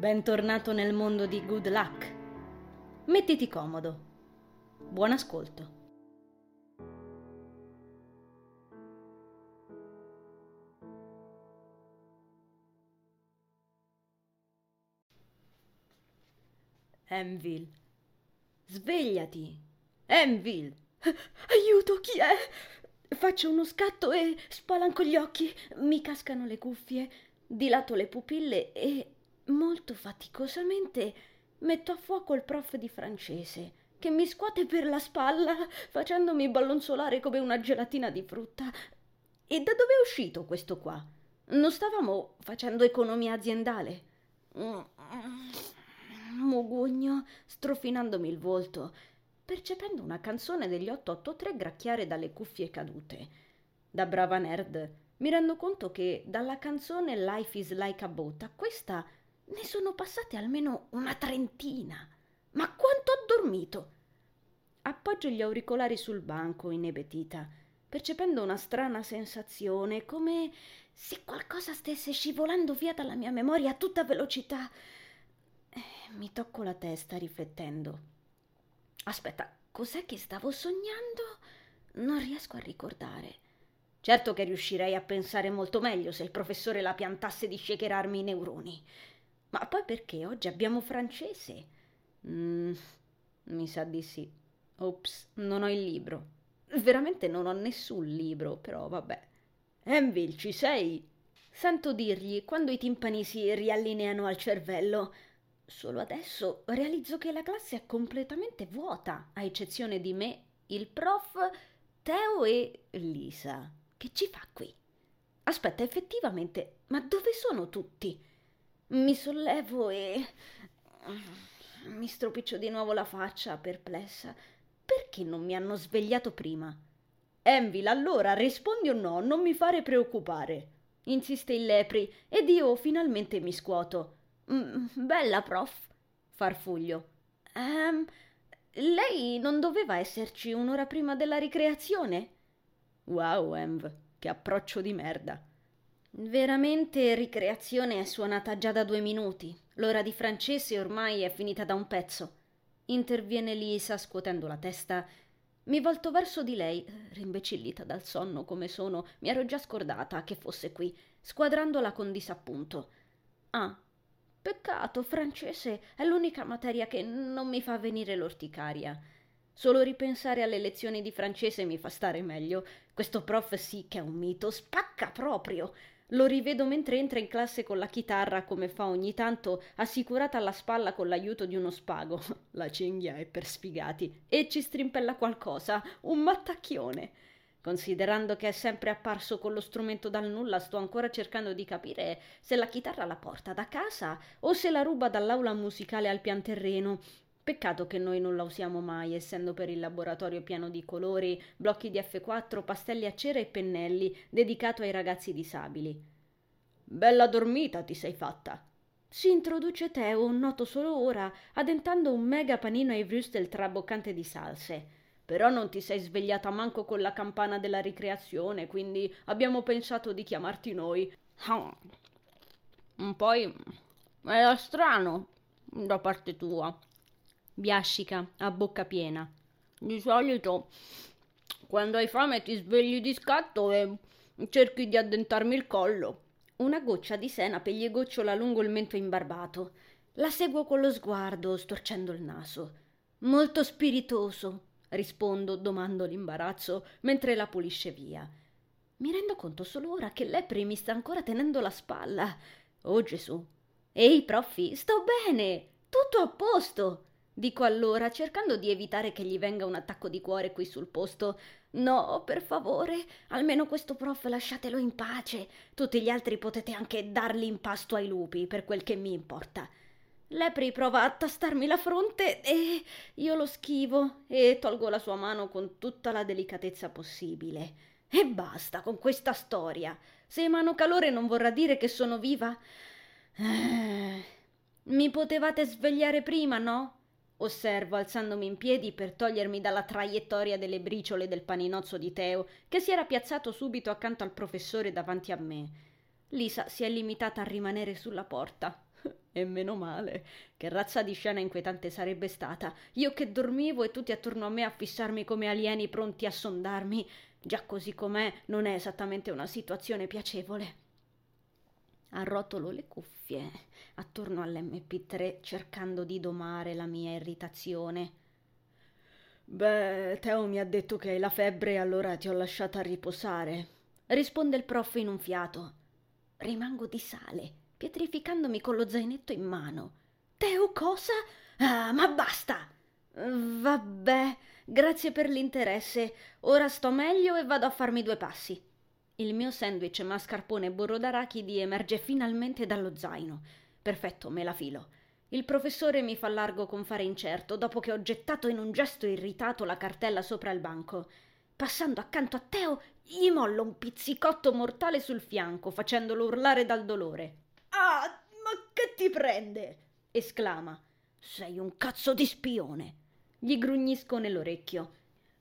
Bentornato nel mondo di Good Luck. Mettiti comodo. Buon ascolto. Enville. Svegliati. Enville. Aiuto, chi è? Faccio uno scatto e spalanco gli occhi. Mi cascano le cuffie. Dilato le pupille e molto faticosamente metto a fuoco il prof di francese che mi scuote per la spalla facendomi ballonzolare come una gelatina di frutta. E da dove è uscito questo qua? Non stavamo facendo economia aziendale? Mugugno, strofinandomi il volto, percependo una canzone degli 883 gracchiare dalle cuffie cadute. Da brava nerd mi rendo conto che dalla canzone Life is like a boat a questa ne sono passate almeno una trentina. Ma quanto ho dormito? Appoggio gli auricolari sul banco, inebetita, percependo una strana sensazione, come se qualcosa stesse scivolando via dalla mia memoria a tutta velocità. Eh, mi tocco la testa riflettendo. Aspetta, cos'è che stavo sognando? Non riesco a ricordare. Certo che riuscirei a pensare molto meglio se il professore la piantasse di shakerarmi i neuroni. Ma poi perché oggi abbiamo francese? Mm, mi sa di sì. Ops, non ho il libro. Veramente non ho nessun libro, però vabbè. Envil, ci sei? Sento dirgli quando i timpani si riallineano al cervello. Solo adesso realizzo che la classe è completamente vuota, a eccezione di me, il prof, Teo e Lisa. Che ci fa qui? Aspetta, effettivamente, ma dove sono tutti? Mi sollevo e. mi stropiccio di nuovo la faccia, perplessa. Perché non mi hanno svegliato prima? Envil, allora rispondi o no, non mi fare preoccupare. Insiste il lepri ed io finalmente mi scuoto. Mm, bella, prof, farfuglio. Ehm, lei non doveva esserci un'ora prima della ricreazione? Wow, Env, che approccio di merda. Veramente ricreazione è suonata già da due minuti. L'ora di francese ormai è finita da un pezzo. Interviene Lisa scuotendo la testa. Mi volto verso di lei, rimbecillita dal sonno come sono, mi ero già scordata che fosse qui, squadrandola con disappunto. Ah, peccato, francese è l'unica materia che non mi fa venire l'orticaria. Solo ripensare alle lezioni di francese mi fa stare meglio. Questo prof sì che è un mito, spacca proprio. Lo rivedo mentre entra in classe con la chitarra, come fa ogni tanto, assicurata alla spalla con l'aiuto di uno spago. La cinghia è per sfigati. E ci strimpella qualcosa, un mattacchione. Considerando che è sempre apparso con lo strumento dal nulla, sto ancora cercando di capire se la chitarra la porta da casa o se la ruba dall'aula musicale al pian terreno. Peccato che noi non la usiamo mai, essendo per il laboratorio pieno di colori, blocchi di F4, pastelli a cera e pennelli, dedicato ai ragazzi disabili. Bella dormita ti sei fatta. Si introduce Teo, noto solo ora, addentando un mega panino ai vrustel traboccante di salse. Però non ti sei svegliata manco con la campana della ricreazione, quindi abbiamo pensato di chiamarti noi. Poi era strano da parte tua biascica, a bocca piena. Di solito, quando hai fame, ti svegli di scatto e cerchi di addentarmi il collo. Una goccia di senape gli gocciola lungo il mento imbarbato. La seguo con lo sguardo, storcendo il naso. Molto spiritoso, rispondo, domando l'imbarazzo, mentre la pulisce via. Mi rendo conto solo ora che Lepri mi sta ancora tenendo la spalla. Oh Gesù. Ehi, profi, sto bene! Tutto a posto! Dico allora, cercando di evitare che gli venga un attacco di cuore qui sul posto. No, per favore, almeno questo prof lasciatelo in pace. Tutti gli altri potete anche darli in pasto ai lupi, per quel che mi importa. Lepri prova a tastarmi la fronte e io lo schivo e tolgo la sua mano con tutta la delicatezza possibile. E basta con questa storia. Se emano calore non vorrà dire che sono viva. Eh, mi potevate svegliare prima, no? Osservo alzandomi in piedi per togliermi dalla traiettoria delle briciole del paninozzo di Teo, che si era piazzato subito accanto al professore davanti a me. Lisa si è limitata a rimanere sulla porta. E meno male. Che razza di scena inquietante sarebbe stata. Io che dormivo e tutti attorno a me a fissarmi come alieni pronti a sondarmi. Già così com'è, non è esattamente una situazione piacevole. Arrotolo le cuffie attorno all'MP3 cercando di domare la mia irritazione. Beh, Teo mi ha detto che hai la febbre e allora ti ho lasciata riposare. Risponde il prof in un fiato. Rimango di sale, pietrificandomi con lo zainetto in mano. Teo cosa? Ah, ma basta! Vabbè, grazie per l'interesse. Ora sto meglio e vado a farmi due passi. Il mio sandwich mascarpone burro d'arachidi emerge finalmente dallo zaino. Perfetto, me la filo. Il professore mi fa largo con fare incerto dopo che ho gettato in un gesto irritato la cartella sopra il banco. Passando accanto a Teo, gli mollo un pizzicotto mortale sul fianco, facendolo urlare dal dolore. Ah, ma che ti prende? esclama. Sei un cazzo di spione. Gli grugnisco nell'orecchio.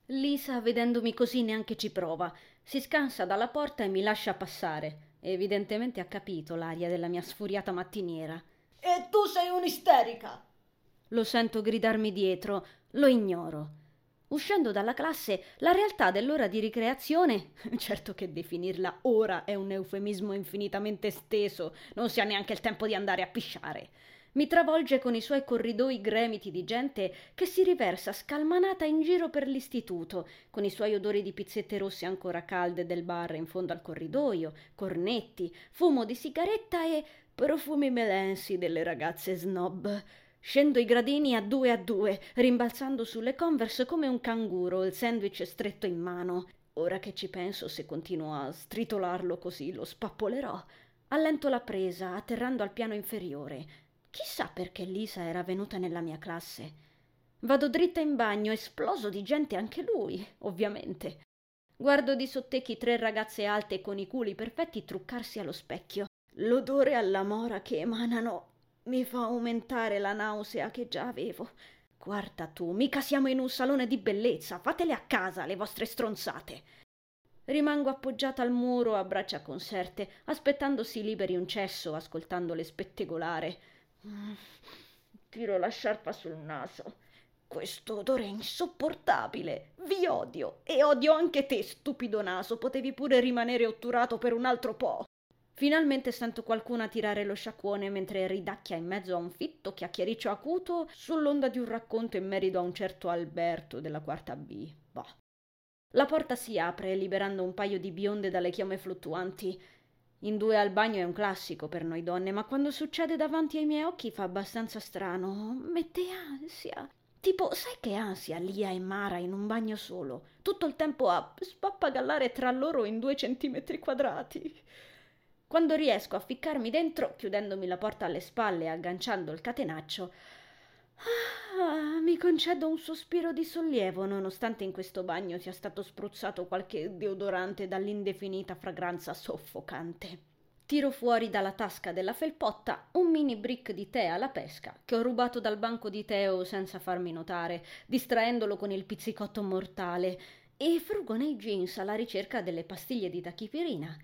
Lisa, vedendomi così, neanche ci prova. Si scansa dalla porta e mi lascia passare. Evidentemente ha capito l'aria della mia sfuriata mattiniera. E tu sei un'isterica! Lo sento gridarmi dietro, lo ignoro. Uscendo dalla classe, la realtà dell'ora di ricreazione, certo che definirla ora è un eufemismo infinitamente esteso, non si ha neanche il tempo di andare a pisciare mi travolge con i suoi corridoi gremiti di gente che si riversa scalmanata in giro per l'istituto, con i suoi odori di pizzette rosse ancora calde del bar in fondo al corridoio, cornetti, fumo di sigaretta e profumi melensi delle ragazze snob. Scendo i gradini a due a due, rimbalzando sulle converse come un canguro, il sandwich stretto in mano. Ora che ci penso, se continuo a stritolarlo così, lo spappolerò. Allento la presa, atterrando al piano inferiore. Chissà perché Lisa era venuta nella mia classe. Vado dritta in bagno, esploso di gente anche lui, ovviamente. Guardo di sottecchi tre ragazze alte con i culi perfetti truccarsi allo specchio. L'odore alla mora che emanano mi fa aumentare la nausea che già avevo. Guarda tu, mica siamo in un salone di bellezza, fatele a casa le vostre stronzate. Rimango appoggiata al muro a braccia conserte, aspettandosi liberi un cesso, ascoltandole spettegolare. Tiro la sciarpa sul naso. Questo odore è insopportabile. Vi odio. E odio anche te, stupido naso. Potevi pure rimanere otturato per un altro po'. Finalmente sento qualcuno tirare lo sciacquone mentre ridacchia in mezzo a un fitto chiacchiericcio acuto sull'onda di un racconto in merito a un certo Alberto della quarta B. Bah. La porta si apre, liberando un paio di bionde dalle chiome fluttuanti. In due al bagno è un classico per noi donne, ma quando succede davanti ai miei occhi fa abbastanza strano. Mette ansia. Tipo, sai che ansia Lia e Mara in un bagno solo? Tutto il tempo a spappagallare tra loro in due centimetri quadrati. Quando riesco a ficcarmi dentro, chiudendomi la porta alle spalle e agganciando il catenaccio, ah, mi concedo un sospiro di sollievo, nonostante in questo bagno sia stato spruzzato qualche deodorante dall'indefinita fragranza soffocante. Tiro fuori dalla tasca della felpotta un mini brick di tè alla pesca che ho rubato dal banco di Teo senza farmi notare, distraendolo con il pizzicotto mortale, e frugo nei jeans alla ricerca delle pastiglie di tachipirina.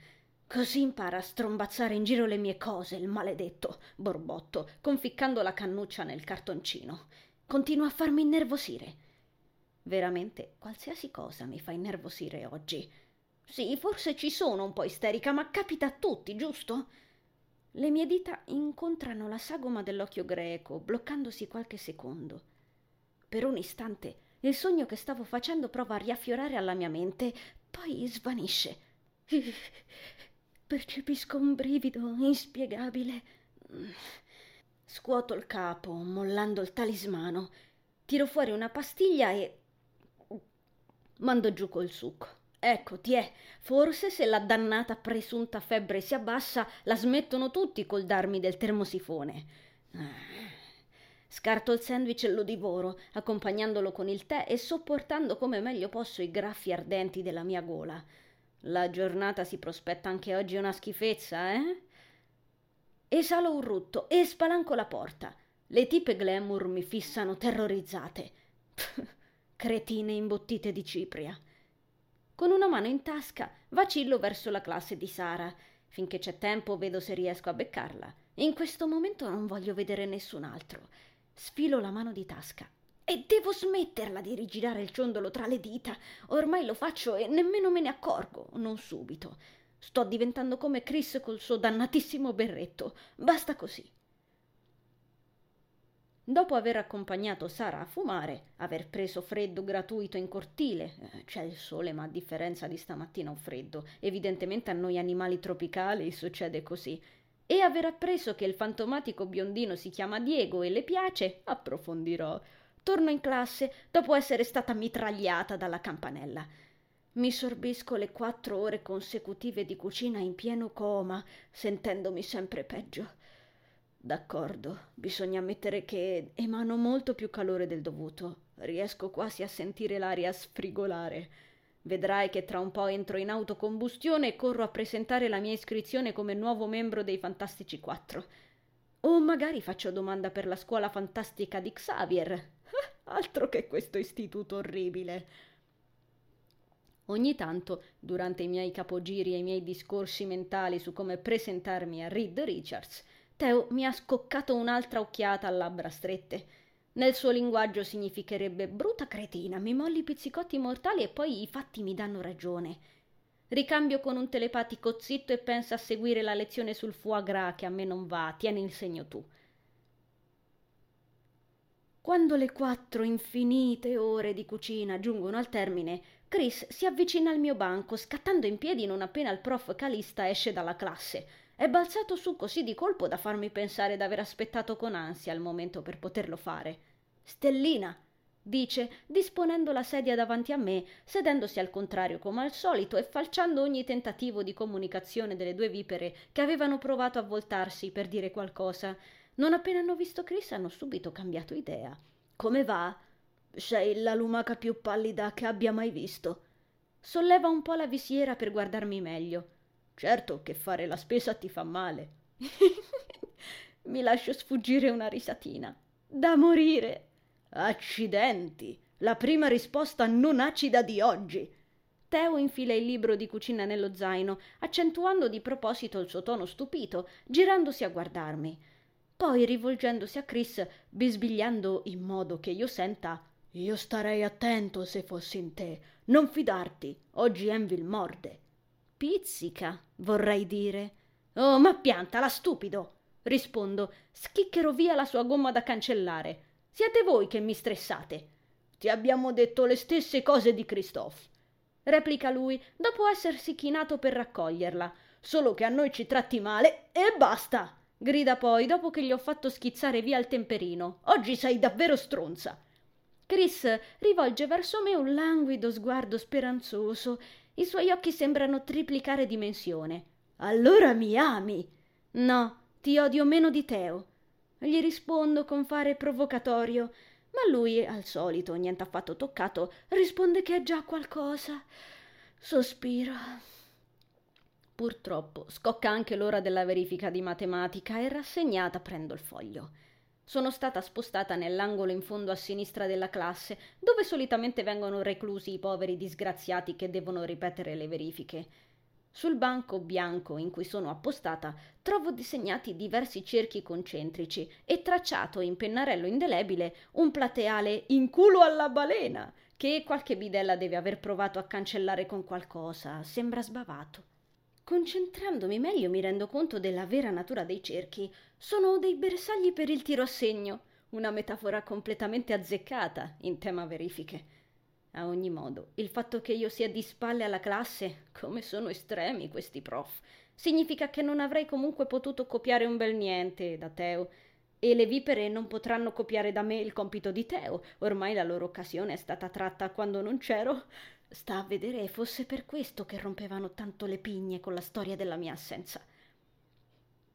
Così impara a strombazzare in giro le mie cose, il maledetto borbotto, conficcando la cannuccia nel cartoncino. Continua a farmi innervosire. Veramente, qualsiasi cosa mi fa innervosire oggi. Sì, forse ci sono un po' isterica, ma capita a tutti, giusto? Le mie dita incontrano la sagoma dell'occhio greco, bloccandosi qualche secondo. Per un istante il sogno che stavo facendo prova a riaffiorare alla mia mente, poi svanisce. Percepisco un brivido inspiegabile. Scuoto il capo, mollando il talismano. Tiro fuori una pastiglia e. mando giù col succo. Ecco, ti è. Forse se la dannata presunta febbre si abbassa, la smettono tutti col darmi del termosifone. Scarto il sandwich e lo divoro, accompagnandolo con il tè e sopportando come meglio posso i graffi ardenti della mia gola. La giornata si prospetta anche oggi una schifezza, eh? Esalo un rutto e spalanco la porta. Le tipe glamour mi fissano terrorizzate. Cretine imbottite di cipria. Con una mano in tasca vacillo verso la classe di Sara. Finché c'è tempo vedo se riesco a beccarla. In questo momento non voglio vedere nessun altro. Sfilo la mano di tasca. E devo smetterla di rigirare il ciondolo tra le dita. Ormai lo faccio e nemmeno me ne accorgo, non subito. Sto diventando come Chris col suo dannatissimo berretto. Basta così. Dopo aver accompagnato Sara a fumare, aver preso freddo gratuito in cortile, eh, c'è il sole ma a differenza di stamattina un freddo, evidentemente a noi animali tropicali succede così, e aver appreso che il fantomatico biondino si chiama Diego e le piace, approfondirò. Torno in classe dopo essere stata mitragliata dalla campanella. Mi sorbisco le quattro ore consecutive di cucina in pieno coma, sentendomi sempre peggio. D'accordo, bisogna ammettere che emano molto più calore del dovuto. Riesco quasi a sentire l'aria sfrigolare. Vedrai che tra un po' entro in autocombustione e corro a presentare la mia iscrizione come nuovo membro dei Fantastici 4. O magari faccio domanda per la scuola fantastica di Xavier. Altro che questo istituto orribile. Ogni tanto, durante i miei capogiri e i miei discorsi mentali su come presentarmi a Reed Richards, Teo mi ha scoccato un'altra occhiata a labbra strette. Nel suo linguaggio significherebbe brutta cretina, mi molli i pizzicotti mortali e poi i fatti mi danno ragione. Ricambio con un telepatico zitto e pensa a seguire la lezione sul foie gras che a me non va, tieni il segno tu. Quando le quattro infinite ore di cucina giungono al termine, Chris si avvicina al mio banco, scattando in piedi non appena il prof Calista esce dalla classe. È balzato su così di colpo da farmi pensare d'aver aspettato con ansia il momento per poterlo fare. Stellina, dice, disponendo la sedia davanti a me, sedendosi al contrario come al solito e falciando ogni tentativo di comunicazione delle due vipere che avevano provato a voltarsi per dire qualcosa. Non appena hanno visto Chris hanno subito cambiato idea. Come va? Sei la lumaca più pallida che abbia mai visto. Solleva un po' la visiera per guardarmi meglio. Certo che fare la spesa ti fa male. Mi lascio sfuggire una risatina. Da morire. Accidenti. La prima risposta non acida di oggi. Teo infila il libro di cucina nello zaino, accentuando di proposito il suo tono stupito, girandosi a guardarmi. Poi, rivolgendosi a Chris, bisbigliando in modo che io senta Io starei attento se fossi in te. Non fidarti. Oggi Envil morde. Pizzica, vorrei dire. Oh, ma piantala, stupido! Rispondo, schicchero via la sua gomma da cancellare. Siete voi che mi stressate. Ti abbiamo detto le stesse cose di Christophe. Replica lui, dopo essersi chinato per raccoglierla. Solo che a noi ci tratti male e basta! Grida poi, dopo che gli ho fatto schizzare via il temperino. Oggi sei davvero stronza. Chris rivolge verso me un languido sguardo speranzoso i suoi occhi sembrano triplicare dimensione. Allora mi ami? No, ti odio meno di Teo. Gli rispondo con fare provocatorio, ma lui, al solito, niente affatto toccato, risponde che è già qualcosa. Sospiro. Purtroppo scocca anche l'ora della verifica di matematica e rassegnata prendo il foglio. Sono stata spostata nell'angolo in fondo a sinistra della classe, dove solitamente vengono reclusi i poveri disgraziati che devono ripetere le verifiche. Sul banco bianco in cui sono appostata trovo disegnati diversi cerchi concentrici e tracciato in pennarello indelebile un plateale in culo alla balena che qualche bidella deve aver provato a cancellare con qualcosa. Sembra sbavato. Concentrandomi meglio mi rendo conto della vera natura dei cerchi. Sono dei bersagli per il tiro a segno, una metafora completamente azzeccata in tema verifiche. A ogni modo, il fatto che io sia di spalle alla classe, come sono estremi questi prof, significa che non avrei comunque potuto copiare un bel niente da Teo. E le vipere non potranno copiare da me il compito di Teo, ormai la loro occasione è stata tratta quando non c'ero. Sta a vedere fosse per questo che rompevano tanto le pigne con la storia della mia assenza.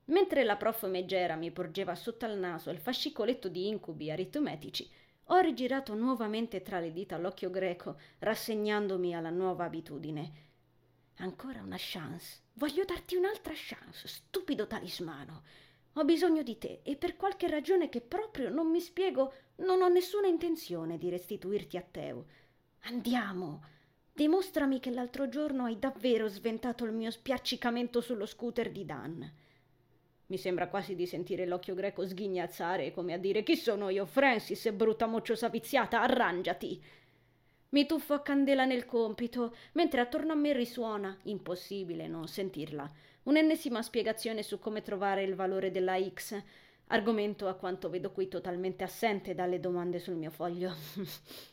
Mentre la prof Megera mi porgeva sotto al naso il fascicoletto di incubi aritmetici, ho rigirato nuovamente tra le dita l'occhio greco, rassegnandomi alla nuova abitudine. Ancora una chance. Voglio darti un'altra chance, stupido talismano. Ho bisogno di te e per qualche ragione che proprio non mi spiego, non ho nessuna intenzione di restituirti a Teo. Andiamo. Dimostrami che l'altro giorno hai davvero sventato il mio spiaccicamento sullo scooter di Dan. Mi sembra quasi di sentire l'occhio greco sghignazzare, come a dire chi sono io, Francis, brutta mocciosa viziata, arrangiati. Mi tuffo a candela nel compito, mentre attorno a me risuona, impossibile non sentirla, un'ennesima spiegazione su come trovare il valore della X, argomento a quanto vedo qui totalmente assente dalle domande sul mio foglio.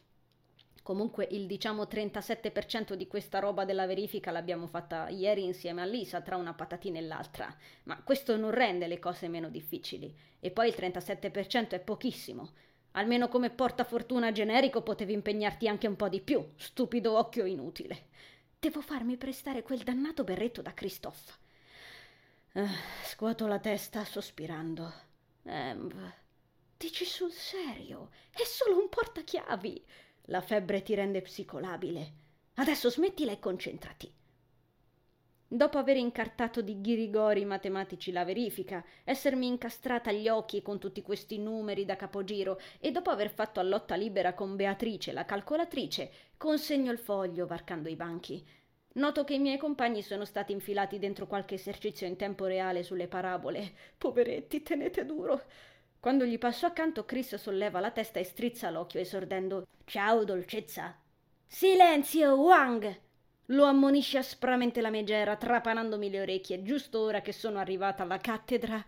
Comunque il diciamo 37% di questa roba della verifica l'abbiamo fatta ieri insieme a Lisa tra una patatina e l'altra, ma questo non rende le cose meno difficili. E poi il 37% è pochissimo. Almeno come portafortuna generico potevi impegnarti anche un po' di più, stupido occhio inutile. Devo farmi prestare quel dannato berretto da Christophe. Eh, scuoto la testa sospirando. Emv, dici sul serio? È solo un portachiavi. La febbre ti rende psicolabile. Adesso smettila e concentrati. Dopo aver incartato di ghirigori matematici la verifica, essermi incastrata agli occhi con tutti questi numeri da capogiro e dopo aver fatto a lotta libera con Beatrice, la calcolatrice, consegno il foglio varcando i banchi. Noto che i miei compagni sono stati infilati dentro qualche esercizio in tempo reale sulle parabole. Poveretti, tenete duro. Quando gli passo accanto, Chris solleva la testa e strizza l'occhio, esordendo: Ciao, dolcezza. Silenzio, Wang! Lo ammonisce aspramente la megera, trapanandomi le orecchie, giusto ora che sono arrivata alla cattedra.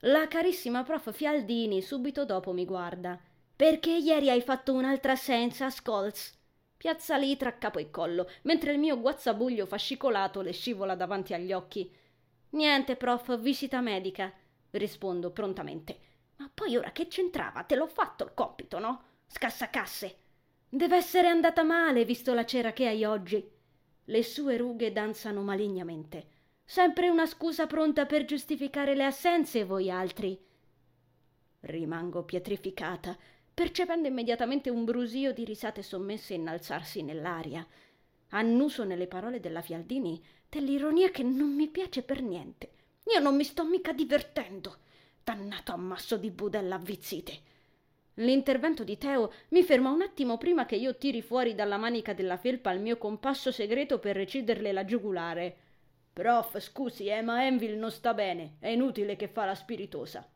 La carissima prof Fialdini subito dopo mi guarda. Perché ieri hai fatto un'altra senza, Scholz? Piazza lì tra capo e collo, mentre il mio guazzabuglio fascicolato le scivola davanti agli occhi. Niente, prof, visita medica, rispondo prontamente. Ma poi ora che c'entrava? Te l'ho fatto il compito, no? Scassacasse. Deve essere andata male, visto la cera che hai oggi. Le sue rughe danzano malignamente. Sempre una scusa pronta per giustificare le assenze, voi altri. Rimango pietrificata, percependo immediatamente un brusio di risate sommesse innalzarsi nell'aria. Annuso nelle parole della Fialdini dell'ironia che non mi piace per niente. Io non mi sto mica divertendo. Dannato ammasso di budella avvizzite. L'intervento di Teo mi ferma un attimo prima che io tiri fuori dalla manica della felpa il mio compasso segreto per reciderle la giugulare. Prof, scusi, eh, ma Envil non sta bene. È inutile che fa la spiritosa.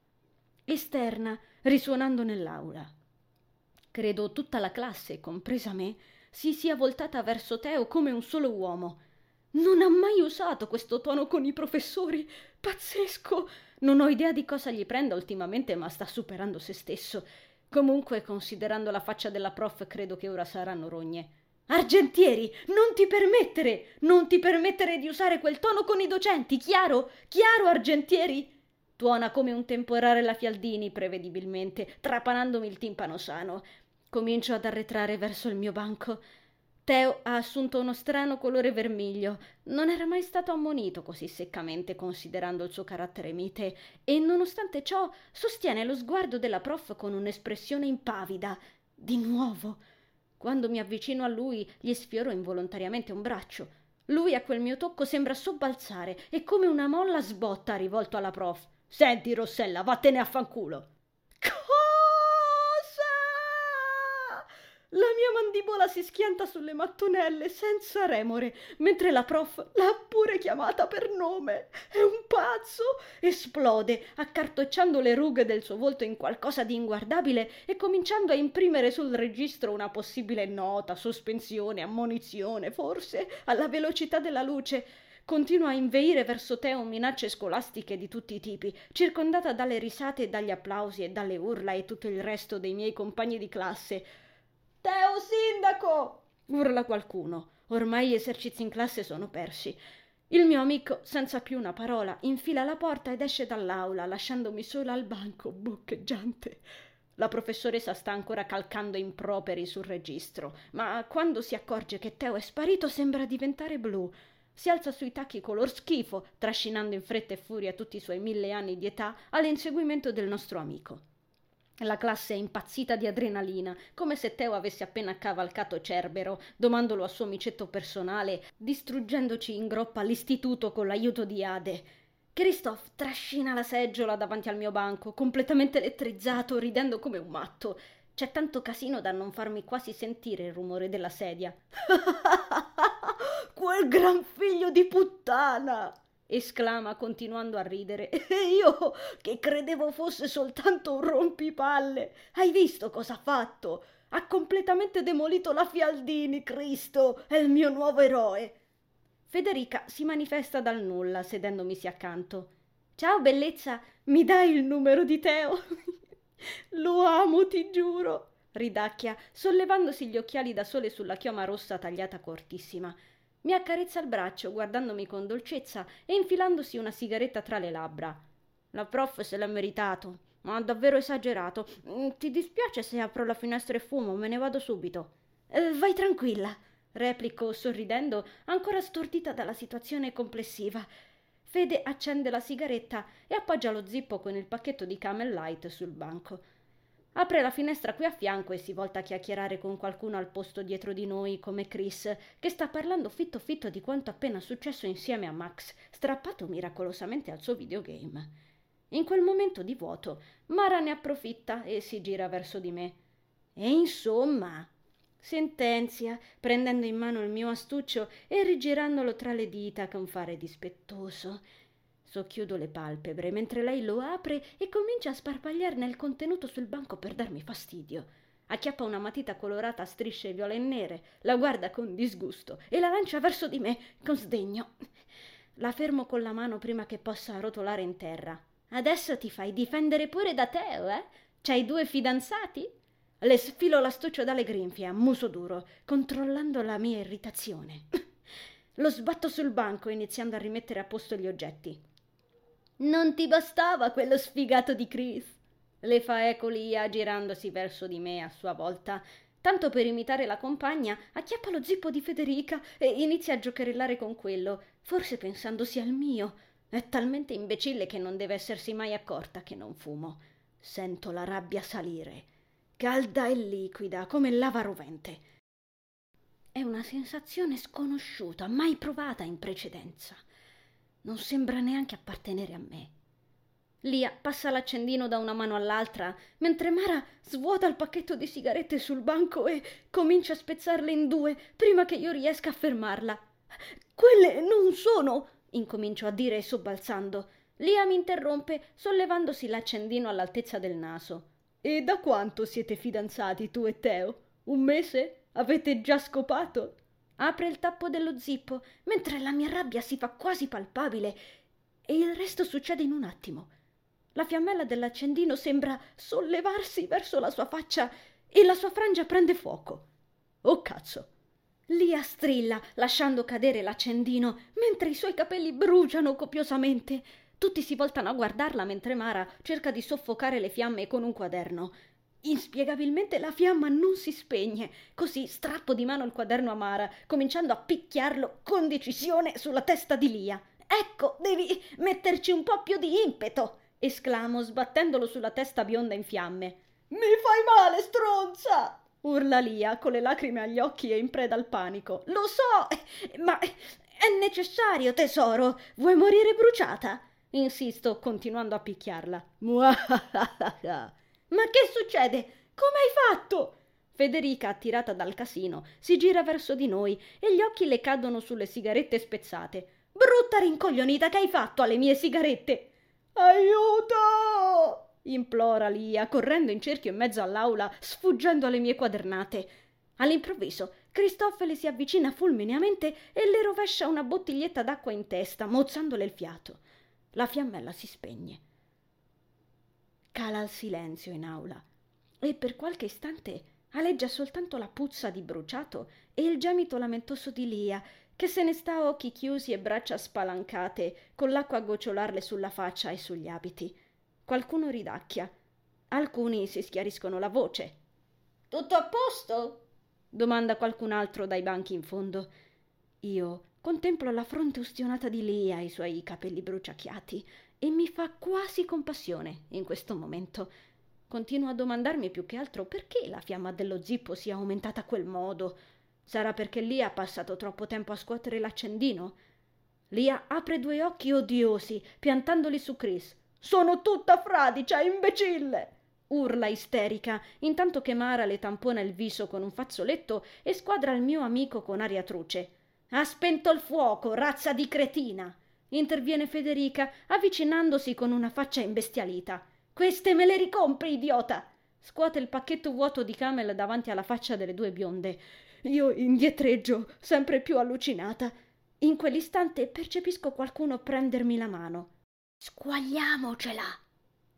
Esterna, risuonando nell'aula. Credo tutta la classe, compresa me, si sia voltata verso Teo come un solo uomo. Non ha mai usato questo tono con i professori. Pazzesco! Non ho idea di cosa gli prenda ultimamente, ma sta superando se stesso. Comunque, considerando la faccia della prof, credo che ora saranno rogne. Argentieri, non ti permettere! Non ti permettere di usare quel tono con i docenti, chiaro? Chiaro, Argentieri? Tuona come un temporare la Fialdini, prevedibilmente, trapanandomi il timpano sano. Comincio ad arretrare verso il mio banco. Teo ha assunto uno strano colore vermiglio. Non era mai stato ammonito così seccamente considerando il suo carattere mite e nonostante ciò sostiene lo sguardo della prof con un'espressione impavida. Di nuovo. Quando mi avvicino a lui gli sfioro involontariamente un braccio. Lui a quel mio tocco sembra sobbalzare e come una molla sbotta rivolto alla prof. Senti, Rossella, vattene a fanculo. La mia mandibola si schianta sulle mattonelle senza remore, mentre la prof l'ha pure chiamata per nome. È un pazzo! Esplode, accartocciando le rughe del suo volto in qualcosa di inguardabile e cominciando a imprimere sul registro una possibile nota, sospensione, ammonizione, forse, alla velocità della luce. Continua a inveire verso Teo minacce scolastiche di tutti i tipi, circondata dalle risate dagli applausi e dalle urla e tutto il resto dei miei compagni di classe. Teo sindaco! urla qualcuno. Ormai gli esercizi in classe sono persi. Il mio amico, senza più una parola, infila la porta ed esce dall'aula, lasciandomi sola al banco, boccheggiante. La professoressa sta ancora calcando improperi sul registro, ma quando si accorge che Teo è sparito sembra diventare blu. Si alza sui tacchi color schifo, trascinando in fretta e furia tutti i suoi mille anni di età all'inseguimento del nostro amico. La classe è impazzita di adrenalina, come se Teo avesse appena cavalcato Cerbero, domandolo a suo micetto personale, distruggendoci in groppa l'istituto con l'aiuto di Ade. Christoph trascina la seggiola davanti al mio banco, completamente elettrizzato, ridendo come un matto. C'è tanto casino da non farmi quasi sentire il rumore della sedia. Quel gran figlio di puttana! Esclama continuando a ridere. E io che credevo fosse soltanto un rompipalle. Hai visto cosa ha fatto? Ha completamente demolito la Fialdini, Cristo, è il mio nuovo eroe. Federica si manifesta dal nulla, sedendomisi accanto. Ciao bellezza, mi dai il numero di Teo? Lo amo, ti giuro. Ridacchia, sollevandosi gli occhiali da sole sulla chioma rossa tagliata cortissima. Mi accarezza il braccio, guardandomi con dolcezza e infilandosi una sigaretta tra le labbra. La prof se l'ha meritato, ma ha davvero esagerato. Mm, ti dispiace se apro la finestra e fumo? Me ne vado subito. Eh, vai tranquilla, replico sorridendo, ancora stordita dalla situazione complessiva. Fede accende la sigaretta e appoggia lo zippo con il pacchetto di Camel Light sul banco. Apre la finestra qui a fianco e si volta a chiacchierare con qualcuno al posto dietro di noi, come Chris, che sta parlando fitto fitto di quanto appena successo insieme a Max, strappato miracolosamente al suo videogame. In quel momento di vuoto, Mara ne approfitta e si gira verso di me. E insomma, sentenzia, prendendo in mano il mio astuccio e rigirandolo tra le dita con fare dispettoso. Socchiudo le palpebre mentre lei lo apre e comincia a sparpagliarne il contenuto sul banco per darmi fastidio. Acchiappa una matita colorata a strisce viola e nere, la guarda con disgusto e la lancia verso di me con sdegno. La fermo con la mano prima che possa rotolare in terra. Adesso ti fai difendere pure da Teo, eh? C'hai due fidanzati? Le sfilo l'astuccio dalle grinfie a muso duro, controllando la mia irritazione. Lo sbatto sul banco iniziando a rimettere a posto gli oggetti. Non ti bastava quello sfigato di Chris? Le fa eco Lia girandosi verso di me a sua volta. Tanto per imitare la compagna, acchiappa lo zippo di Federica e inizia a giocherellare con quello, forse pensando sia il mio. È talmente imbecille che non deve essersi mai accorta che non fumo. Sento la rabbia salire, calda e liquida come lava rovente. È una sensazione sconosciuta, mai provata in precedenza. Non sembra neanche appartenere a me. Lia passa l'accendino da una mano all'altra, mentre Mara svuota il pacchetto di sigarette sul banco e comincia a spezzarle in due prima che io riesca a fermarla. Quelle non sono, incomincio a dire sobbalzando. Lia mi interrompe, sollevandosi l'accendino all'altezza del naso. E da quanto siete fidanzati tu e Teo? Un mese? Avete già scopato? Apre il tappo dello zippo, mentre la mia rabbia si fa quasi palpabile e il resto succede in un attimo. La fiammella dell'accendino sembra sollevarsi verso la sua faccia e la sua frangia prende fuoco. Oh cazzo! Lia strilla, lasciando cadere l'accendino, mentre i suoi capelli bruciano copiosamente. Tutti si voltano a guardarla mentre Mara cerca di soffocare le fiamme con un quaderno. Inspiegabilmente la fiamma non si spegne, così strappo di mano il quaderno amara, cominciando a picchiarlo con decisione sulla testa di Lia. Ecco, devi metterci un po' più di impeto, esclamo, sbattendolo sulla testa bionda in fiamme. Mi fai male, stronza! urla Lia, con le lacrime agli occhi e in preda al panico. Lo so, ma è necessario, tesoro. Vuoi morire bruciata? Insisto, continuando a picchiarla. Ma che succede? Come hai fatto? Federica, attirata dal casino, si gira verso di noi e gli occhi le cadono sulle sigarette spezzate. Brutta rincoglionita che hai fatto alle mie sigarette! Aiuto! implora Lia, correndo in cerchio in mezzo all'aula, sfuggendo alle mie quadernate. All'improvviso, Cristofele si avvicina fulmineamente e le rovescia una bottiglietta d'acqua in testa, mozzandole il fiato. La fiammella si spegne. Cala il silenzio in aula e per qualche istante aleggia soltanto la puzza di bruciato e il gemito lamentoso di Lia, che se ne sta a occhi chiusi e braccia spalancate, con l'acqua a gocciolarle sulla faccia e sugli abiti. Qualcuno ridacchia. Alcuni si schiariscono la voce. Tutto a posto? domanda qualcun altro dai banchi in fondo. Io contemplo la fronte ustionata di Lia e i suoi capelli bruciacchiati e mi fa quasi compassione in questo momento. Continuo a domandarmi più che altro perché la fiamma dello zippo sia aumentata a quel modo. Sarà perché Lia ha passato troppo tempo a scuotere l'accendino? Lia apre due occhi odiosi, piantandoli su Chris. Sono tutta fradicia, imbecille! urla isterica, intanto che Mara le tampona il viso con un fazzoletto e squadra il mio amico con aria truce. Ha spento il fuoco, razza di cretina! Interviene Federica, avvicinandosi con una faccia imbestialita. Queste me le ricompri, idiota! Scuote il pacchetto vuoto di camel davanti alla faccia delle due bionde. Io indietreggio, sempre più allucinata. In quell'istante percepisco qualcuno prendermi la mano. Squagliamocela!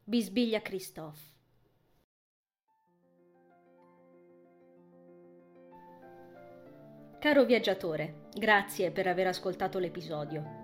bisbiglia Christophe. Caro viaggiatore, grazie per aver ascoltato l'episodio.